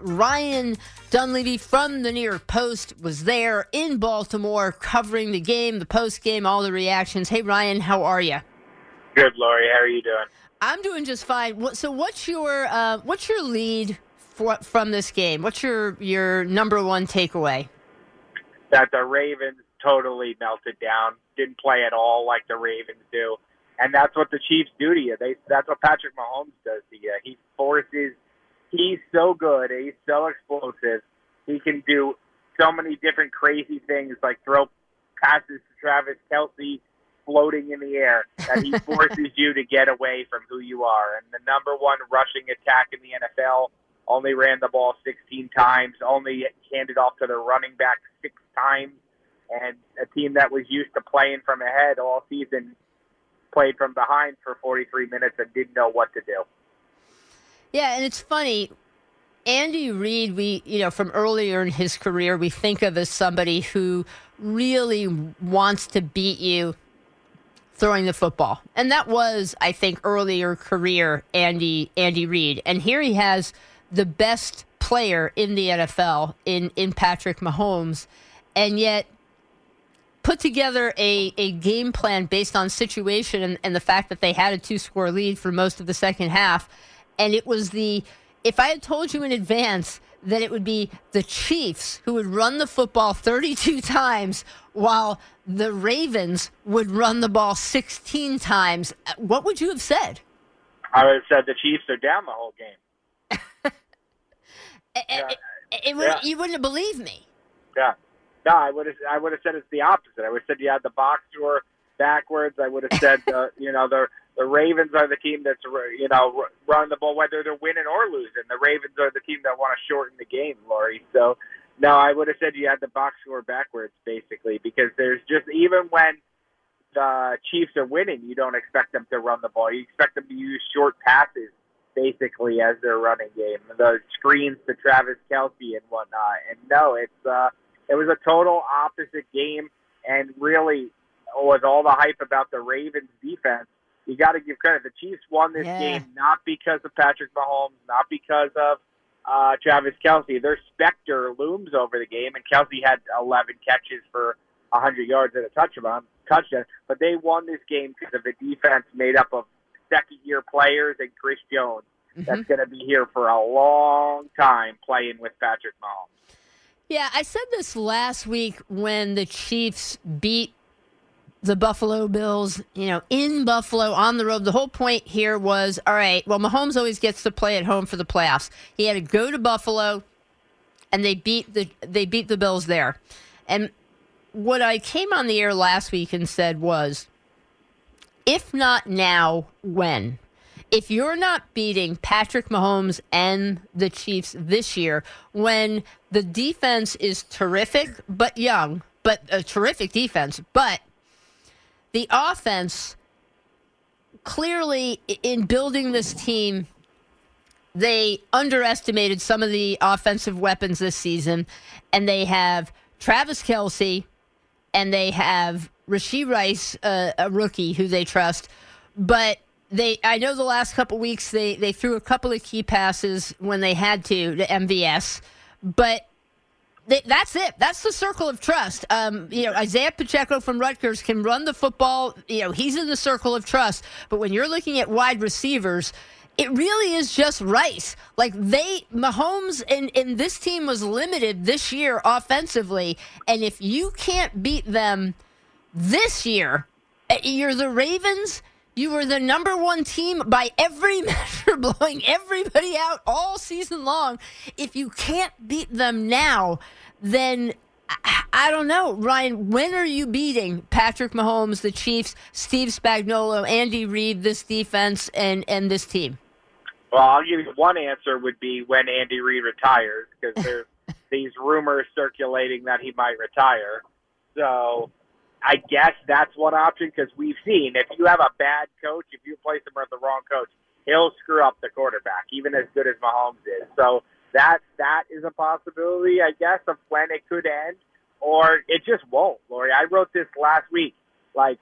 Ryan Dunleavy from the New York Post was there in Baltimore covering the game, the post game, all the reactions. Hey, Ryan, how are you? Good, Lori. How are you doing? I'm doing just fine. So, what's your uh, what's your lead for, from this game? What's your your number one takeaway? That the Ravens totally melted down, didn't play at all like the Ravens do, and that's what the Chiefs do to you. They that's what Patrick Mahomes does to you. He forces he's so good. He's so explosive. He can do so many different crazy things, like throw passes to Travis Kelce floating in the air that he forces you to get away from who you are. And the number one rushing attack in the NFL only ran the ball 16 times, only handed off to the running back six times, and a team that was used to playing from ahead all season played from behind for 43 minutes and didn't know what to do. Yeah, and it's funny. Andy Reid, we you know from earlier in his career, we think of as somebody who really wants to beat you throwing the football, and that was, I think, earlier career Andy Andy Reid, and here he has the best player in the NFL in in Patrick Mahomes, and yet put together a, a game plan based on situation and, and the fact that they had a two score lead for most of the second half and it was the if I had told you in advance that it would be the Chiefs who would run the football 32 times while the Ravens would run the ball 16 times, what would you have said? I would have said the Chiefs are down the whole game. yeah. it, it would, yeah. You wouldn't have believed me. Yeah. No, I would have. I would have said it's the opposite. I would have said you had the box score backwards. I would have said, uh, you know, the the Ravens are the team that's you know run the ball whether they're winning or losing. The Ravens are the team that want to shorten the game, Lori. So no, I would have said you had the box score backwards basically because there's just even when the Chiefs are winning, you don't expect them to run the ball. You expect them to use short passes basically as their running game, the screens to Travis Kelce and whatnot. And no, it's uh, it was a total opposite game, and really with all the hype about the Ravens defense you got to give credit. The Chiefs won this yeah. game not because of Patrick Mahomes, not because of uh, Travis Kelce. Their specter looms over the game, and Kelce had 11 catches for 100 yards and a touchdown. Touchdown, but they won this game because of a defense made up of second-year players and Chris Jones. Mm-hmm. That's going to be here for a long time playing with Patrick Mahomes. Yeah, I said this last week when the Chiefs beat the Buffalo Bills, you know, in Buffalo on the road. The whole point here was all right, well, Mahomes always gets to play at home for the playoffs. He had to go to Buffalo and they beat the they beat the Bills there. And what I came on the air last week and said was if not now, when? If you're not beating Patrick Mahomes and the Chiefs this year, when the defense is terrific but young, but a terrific defense, but the offense clearly in building this team they underestimated some of the offensive weapons this season and they have Travis Kelce and they have Rashee Rice uh, a rookie who they trust. But they I know the last couple weeks they they threw a couple of key passes when they had to to MVS but that's it. That's the circle of trust. Um, you know, Isiah Pacheco from Rutgers can run the football. You know, he's in the circle of trust. But when you're looking at wide receivers, it really is just Rice. Like they, Mahomes and, and this team was limited this year offensively. And if you can't beat them this year, eh, you're the Ravens you were the number one team by every measure, blowing everybody out all season long. If you can't beat them now, then I don't know, Ryan. When are you beating Patrick Mahomes, the Chiefs, Steve Spagnuolo, Andy Reid, this defense, and and this team? Well, I'll give you one answer. Would be when Andy Reid retires, because there's these rumors circulating that he might retire. So I guess that's one option because we've seen if you have a bad coach, if you place him with the wrong coach, he'll screw up the quarterback, even as good as Mahomes is. So that that is a possibility, I guess, of when it could end, or it just won't. Lori, I wrote this last week. Like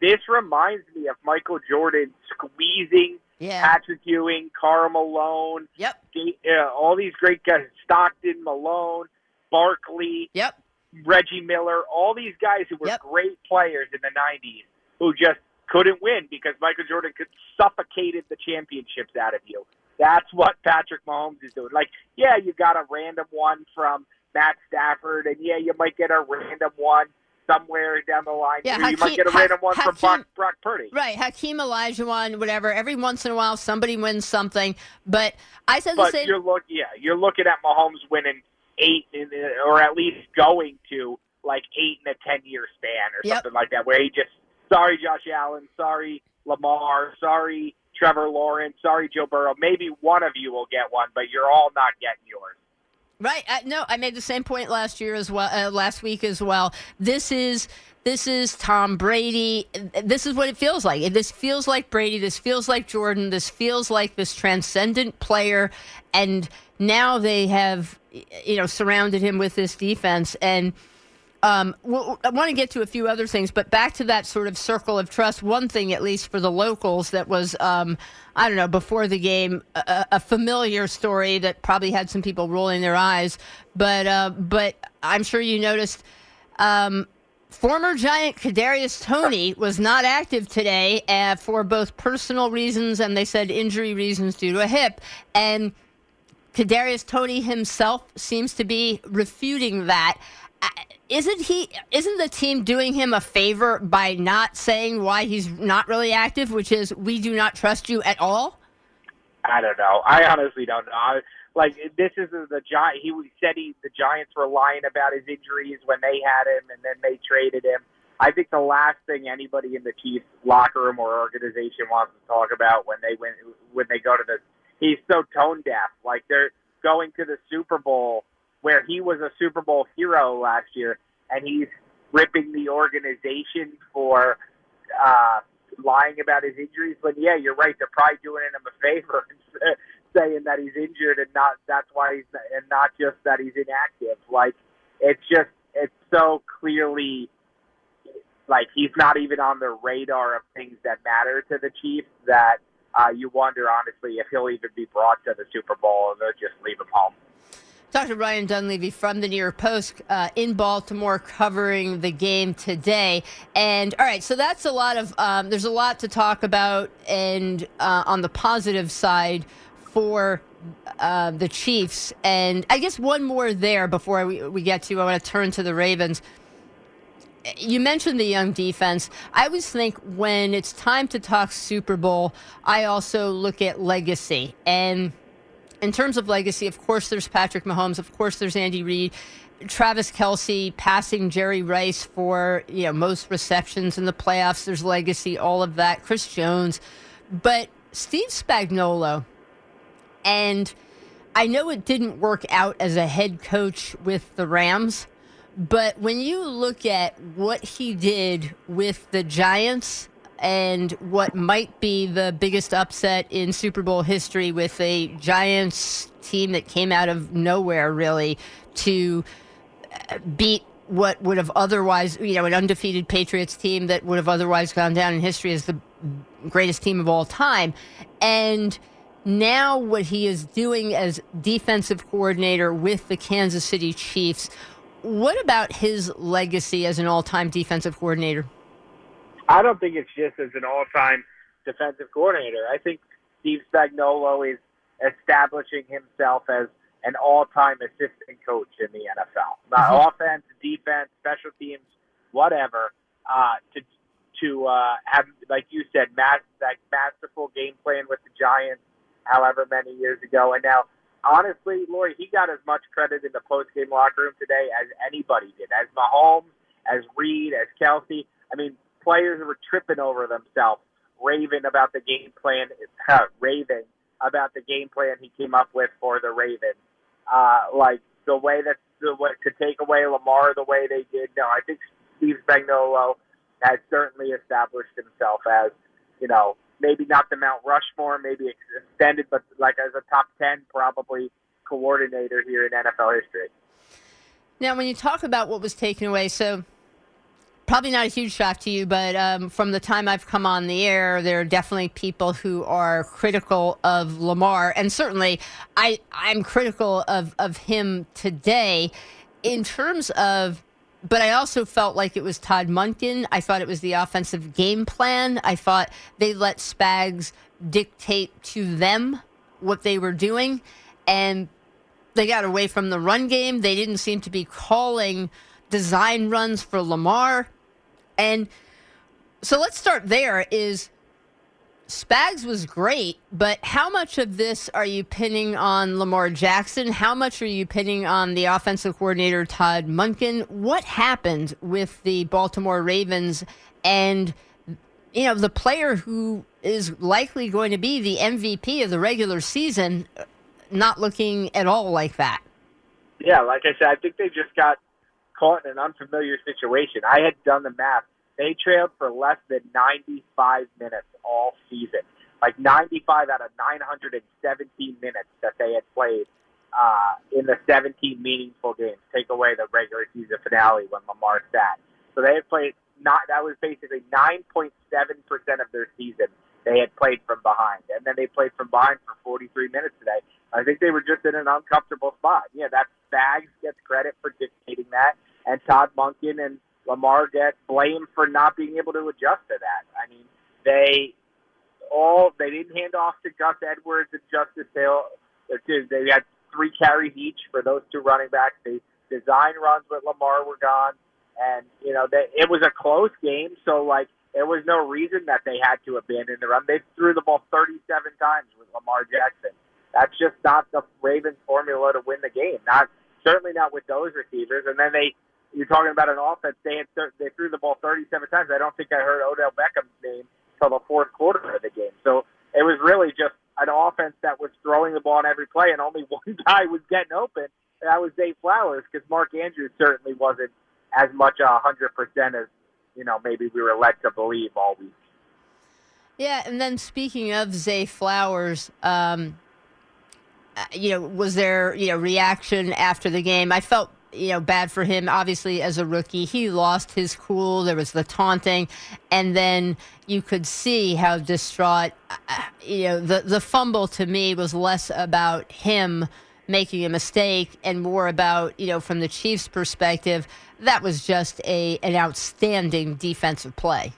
this reminds me of Michael Jordan squeezing Yeah. Patrick Ewing, Karl Malone, Yep. uh, all these great guys, Stockton, Malone, Barkley, Yep. Reggie Miller, all these guys who were Yep. great players in the 90s who just couldn't win because Michael Jordan could suffocated the championships out of you. That's what Patrick Mahomes is doing. Like, yeah, you got a random one from Matt Stafford, and yeah, you might get a random one somewhere down the line. Yeah, you might get a random one from Brock, Brock Purdy. Right, Hakeem Olajuwon, whatever. Every once in a while, somebody wins something. But I said the But same. you're look, yeah, you're looking at Mahomes winning eight, in, or at least going to like eight in a ten year span or Yep. something like that, where he just sorry Josh Allen, sorry Lamar, sorry Trevor Lawrence, sorry Joe Burrow. Maybe one of you will get one, but you're all not getting yours. Right. I, no, I made the same point last year as well, uh, last week as well. This is this is Tom Brady. This is what it feels like. This feels like Brady. This feels like Jordan. This feels like this transcendent player. And now they have, you know, surrounded him with this defense. And um, I want to get to a few other things, but back to that sort of circle of trust. One thing, at least for the locals, that was, um, I don't know, before the game, a, a familiar story that probably had some people rolling their eyes. But, uh, but I'm sure you noticed. Um, Former Giant Kadarius Toney was not active today uh, for both personal reasons and they said injury reasons due to a hip. And Kadarius Toney himself seems to be refuting that. Uh, Isn't he? Isn't the team doing him a favor by not saying why he's not really active, which is we do not trust you at all? I don't know. I honestly don't know. I, like this is the giant. He said he the Giants were lying about his injuries when they had him, and then they traded him. I think the last thing anybody in the Chiefs locker room or organization wants to talk about when they win when they go to the he's so tone deaf. Like they're going to the Super Bowl where he was a Super Bowl hero last year, and he's ripping the organization for uh, lying about his injuries. But yeah, you're right. They're probably doing him a favor, saying that he's injured and not that's why he's and not just that he's inactive. Like it's just it's so clearly like he's not even on the radar of things that matter to the Chiefs that uh, you wonder honestly if he'll even be brought to the Super Bowl and they'll just leave him home. Dr. Ryan Dunleavy from the New York Post uh, in Baltimore covering the game today. And all right, so that's a lot of, um, there's a lot to talk about. And uh, on the positive side for uh, the Chiefs. And I guess one more there before we, we get to, I want to turn to the Ravens. You mentioned the young defense. I always think when it's time to talk Super Bowl, I also look at legacy. And in terms of legacy, of course, there's Patrick Mahomes. Of course, there's Andy Reid. Travis Kelce passing Jerry Rice for you know most receptions in the playoffs. There's legacy, all of that. Chris Jones, but Steve Spagnuolo, and I know it didn't work out as a head coach with the Rams, but when you look at what he did with the Giants and what might be the biggest upset in Super Bowl history with a Giants team that came out of nowhere, really, to beat what would have otherwise, you know, an undefeated Patriots team that would have otherwise gone down in history as the greatest team of all time. And now what he is doing as defensive coordinator with the Kansas City Chiefs. What about his legacy as an all time defensive coordinator? I don't think it's just as an all-time defensive coordinator. I think Steve Spagnuolo is establishing himself as an all-time assistant coach in the NFL. Not Mhm. offense, defense, special teams, whatever. Uh, to to uh, have, like you said, mass, that masterful game plan with the Giants, however many years ago, and now. Honestly, Lori, he got as much credit in the post-game locker room today as anybody did, as Mahomes, as Reid, as Kelce. I mean, players were tripping over themselves, raving about the game plan, uh, raving about the game plan he came up with for the Ravens. Uh, like the way that the way to take away Lamar the way they did. No, I think Steve Spagnuolo has certainly established himself as you know maybe not the Mount Rushmore, maybe extended, but like as a top ten probably coordinator here in NFL history. Now, when you talk about what was taken away, so probably not a huge shock to you, but um, from the time I've come on the air, there are definitely people who are critical of Lamar, and certainly I I'm critical of of him today in terms of. But I also felt like it was Todd Monken. I thought it was the offensive game plan. I thought they let Spags dictate to them what they were doing, and they got away from the run game. They didn't seem to be calling design runs for Lamar. And so let's start there is Spags was great, but how much of this are you pinning on Lamar Jackson? How much are you pinning on the offensive coordinator Todd Monken? What happened with the Baltimore Ravens and you know the player who is likely going to be the MVP of the regular season uh, not looking at all like that? Yeah, like I said, I think they just got caught in an unfamiliar situation. I had done the math. They trailed for less than 95 minutes all season. Like 95 out of 917 minutes that they had played uh, in the 17 meaningful games. Take away the regular season finale when Lamar sat. So they had played not. That was basically 9.7 percent of their season. They had played from behind, and then they played from behind for 43 minutes today. I think they were just in an uncomfortable spot. Yeah, that Spags gets credit for dictating that and Todd Monken and Lamar get blamed for not being able to adjust to that. I mean, they all they didn't hand off to Gus Edwards and Justice Hill. Uh, they had three carries each for those two running backs. They design runs with Lamar were gone, and you know they, it was a close game. So like there was no reason that they had to abandon the run. They threw the ball 37 times with Lamar Jackson. That's just not the Ravens formula to win the game. Not certainly not with those receivers. And then they you're talking about an offense. They had they threw the ball 37 times. I don't think I heard Odell Beckham's name until the fourth quarter of the game. So it was really just an offense that was throwing the ball on every play, and only one guy was getting open. And that was Zay Flowers because Mark Andrews certainly wasn't as much a hundred percent as you know maybe we were led to believe all week. Yeah, and then speaking of Zay Flowers, um, uh, you know, was there you know reaction after the game? I felt you know, bad for him. Obviously, as a rookie, he lost his cool. There was the taunting, and then you could see how distraught. Uh, you know, the the fumble to me was less about him making a mistake and more about you know, from the Chiefs' perspective, that was just a an outstanding defensive play.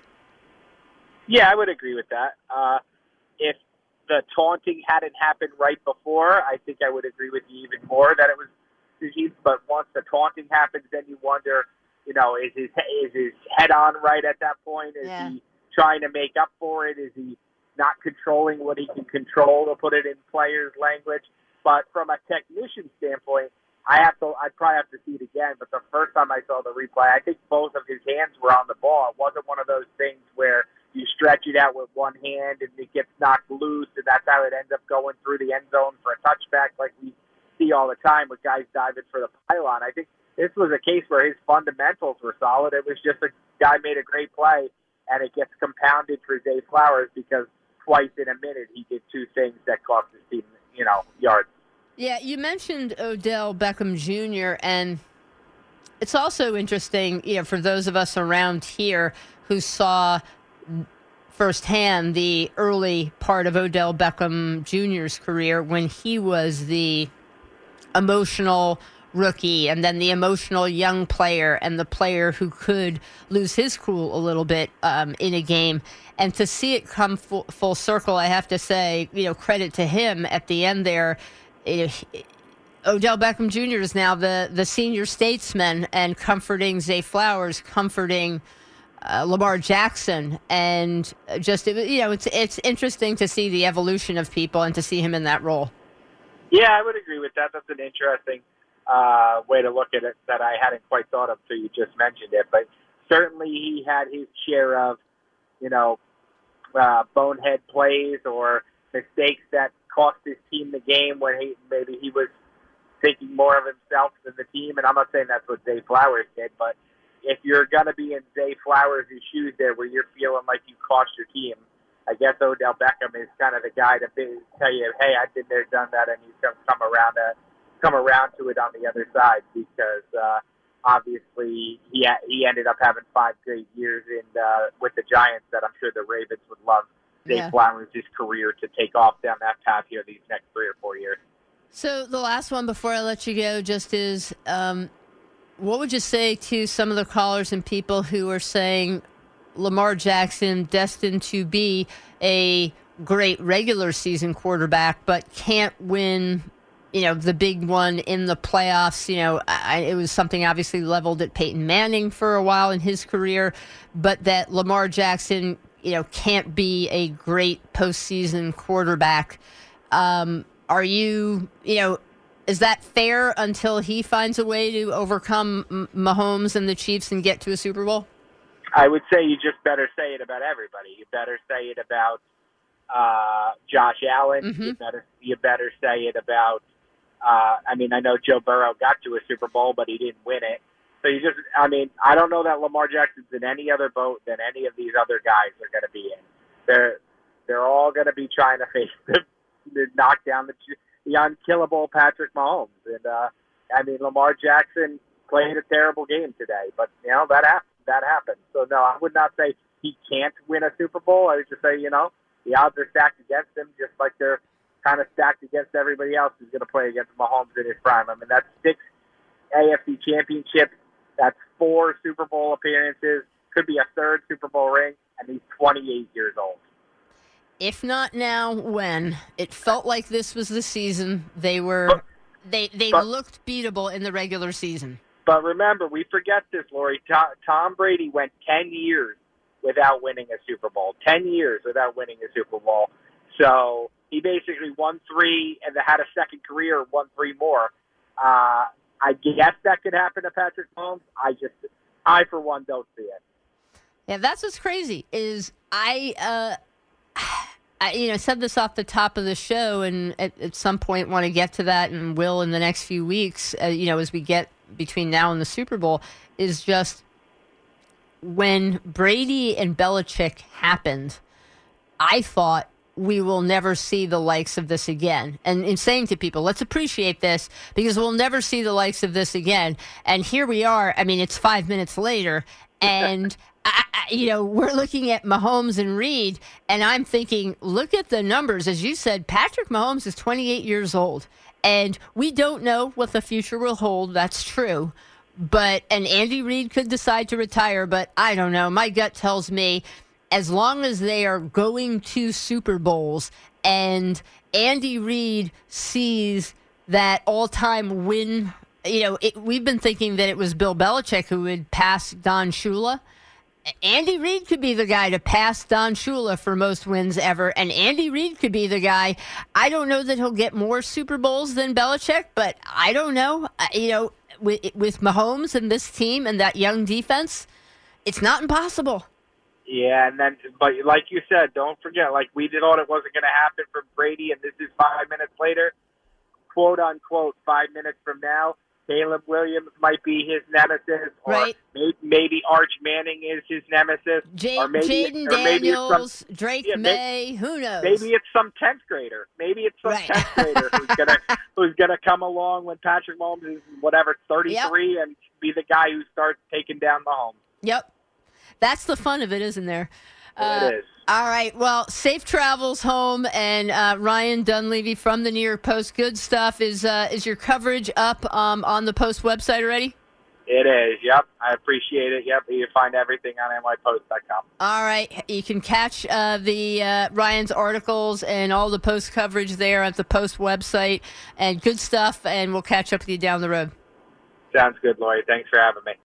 Yeah, I would agree with that. Uh, if the taunting hadn't happened right before, I think I would agree with you even more that it was disease, but once the taunting happens, then you wonder, you know, is his is his head on right at that point? Is yeah. he trying to make up for it? Is he not controlling what he can control to put it in players' language? But from a technician standpoint, I have to. I'd probably have to see it again. But the first time I saw the replay, I think both of his hands were on the ball. It wasn't one of those things where you stretch it out with one hand and it gets knocked loose, and that's how it ends up going through the end zone for a touchback, like we see all the time with guys diving for the pylon. I think this was a case where his fundamentals were solid. It was just a guy made a great play, and it gets compounded for Zay Flowers because twice in a minute he did two things that cost his team, you know, yards. Yeah, you mentioned Odell Beckham Jr. and it's also interesting, you know, for those of us around here who saw firsthand the early part of Odell Beckham Jr.'s career when he was the emotional rookie and then the emotional young player and the player who could lose his cool a little bit um, in a game. And to see it come full, full, circle, I have to say, you know, credit to him at the end there. It, Odell Beckham Jr. is now the, the senior statesman and comforting Zay Flowers, comforting uh, Lamar Jackson, and just you know, it's it's interesting to see the evolution of people and to see him in that role. Yeah, I would agree with that. That's an interesting uh, way to look at it that I hadn't quite thought of until you just mentioned it. But certainly he had his share of, you know, uh, bonehead plays or mistakes that cost his team the game when he maybe he was thinking more of himself than the team. And I'm not saying that's what Zay Flowers did, but if you're going to be in Zay Flowers' shoes there where you're feeling like you cost your team – I guess Odell Beckham is kind of the guy to be, tell you, hey, I've been there, done that, and he's going to come around to come around to it on the other side because uh, obviously he ha- he ended up having five great years in uh, with the Giants that I'm sure the Ravens would love Zay Yeah. Flowers' career to take off down that path here these next three or four years. So the last one before I let you go just is um, what would you say to some of the callers and people who are saying Lamar Jackson destined to be a great regular season quarterback but can't win you know the big one in the playoffs you know I, it was something obviously leveled at Peyton Manning for a while in his career but that Lamar Jackson you know can't be a great postseason quarterback um, are you, you know, is that fair until he finds a way to overcome Mahomes and the Chiefs and get to a Super Bowl? I would say you just better say it about everybody. You better say it about uh, Josh Allen. Mhm. You better you better say it about. Uh, I mean, I know Joe Burrow got to a Super Bowl, but he didn't win it. So you just, I mean, I don't know that Lamar Jackson's in any other boat than any of these other guys are going to be in. They're they're all going to be trying to face the, the knock down the the unkillable Patrick Mahomes, and uh, I mean Lamar Jackson played a terrible game today, but you know that happened. That happened. So no, I would not say he can't win a Super Bowl. I would just say you know the odds are stacked against him, just like they're kind of stacked against everybody else who's going to play against Mahomes in his prime. I mean that's six AFC championships. That's four Super Bowl appearances. Could be a third Super Bowl ring, and he's 28 years old. If not now, when? It felt like this was the season. They were, they they but- looked beatable in the regular season. But remember, we forget this, Lori. Tom, Brady went 10 years without winning a Super Bowl. 10 years without winning a Super Bowl. So he basically won three and had a second career, won three more. Uh, I guess that could happen to Patrick Mahomes. I just, I for one, don't see it. Yeah, that's what's crazy. Is I, uh, I, you know, said this off the top of the show, and at, at some point want to get to that, and will in the next few weeks. Uh, you know, as we get between now and the Super Bowl, is just when Brady and Belichick happened. I thought we will never see the likes of this again. And in saying to people, let's appreciate this because we'll never see the likes of this again. And here we are. I mean, it's five minutes later, and. I, I, you know, we're looking at Mahomes and Reid, and I'm thinking, look at the numbers. As you said, Patrick Mahomes is 28 years old, and we don't know what the future will hold. That's true. But, and Andy Reid could decide to retire, but I don't know. My gut tells me as long as they are going to Super Bowls and Andy Reid sees that all time win, you know, it, we've been thinking that it was Bill Belichick who would pass Don Shula. Andy Reid could be the guy to pass Don Shula for most wins ever, and Andy Reid could be the guy. I don't know that he'll get more Super Bowls than Belichick, but I don't know. You know, with, with Mahomes and this team and that young defense, it's not impossible. Yeah, and then, but like you said, don't forget, like we did all it wasn't going to happen from Brady, and this is five minutes later, quote unquote, five minutes from now. Caleb Williams might be his nemesis, or Right. maybe, maybe Arch Manning is his nemesis, J- or maybe, Jaden or maybe it's some Daniels, Drake yeah, may- May, who knows? Maybe it's some tenth grader. Maybe it's some Right. tenth grader who's gonna who's gonna come along when Patrick Mahomes is whatever thirty three and be the guy who starts taking down the home. Yep. That's the fun of it, isn't there? Uh, it is. All right. Well, safe travels home, and uh, Ryan Dunleavy from the New York Post. Good stuff. Is uh, is your coverage up um, on the Post website already? It is. Yep. I appreciate it. Yep. You find everything on nypost.com. All right. You can catch uh, the uh, Ryan's articles and all the Post coverage there at the Post website. And good stuff. And we'll catch up with you down the road. Sounds good, Lori. Thanks for having me.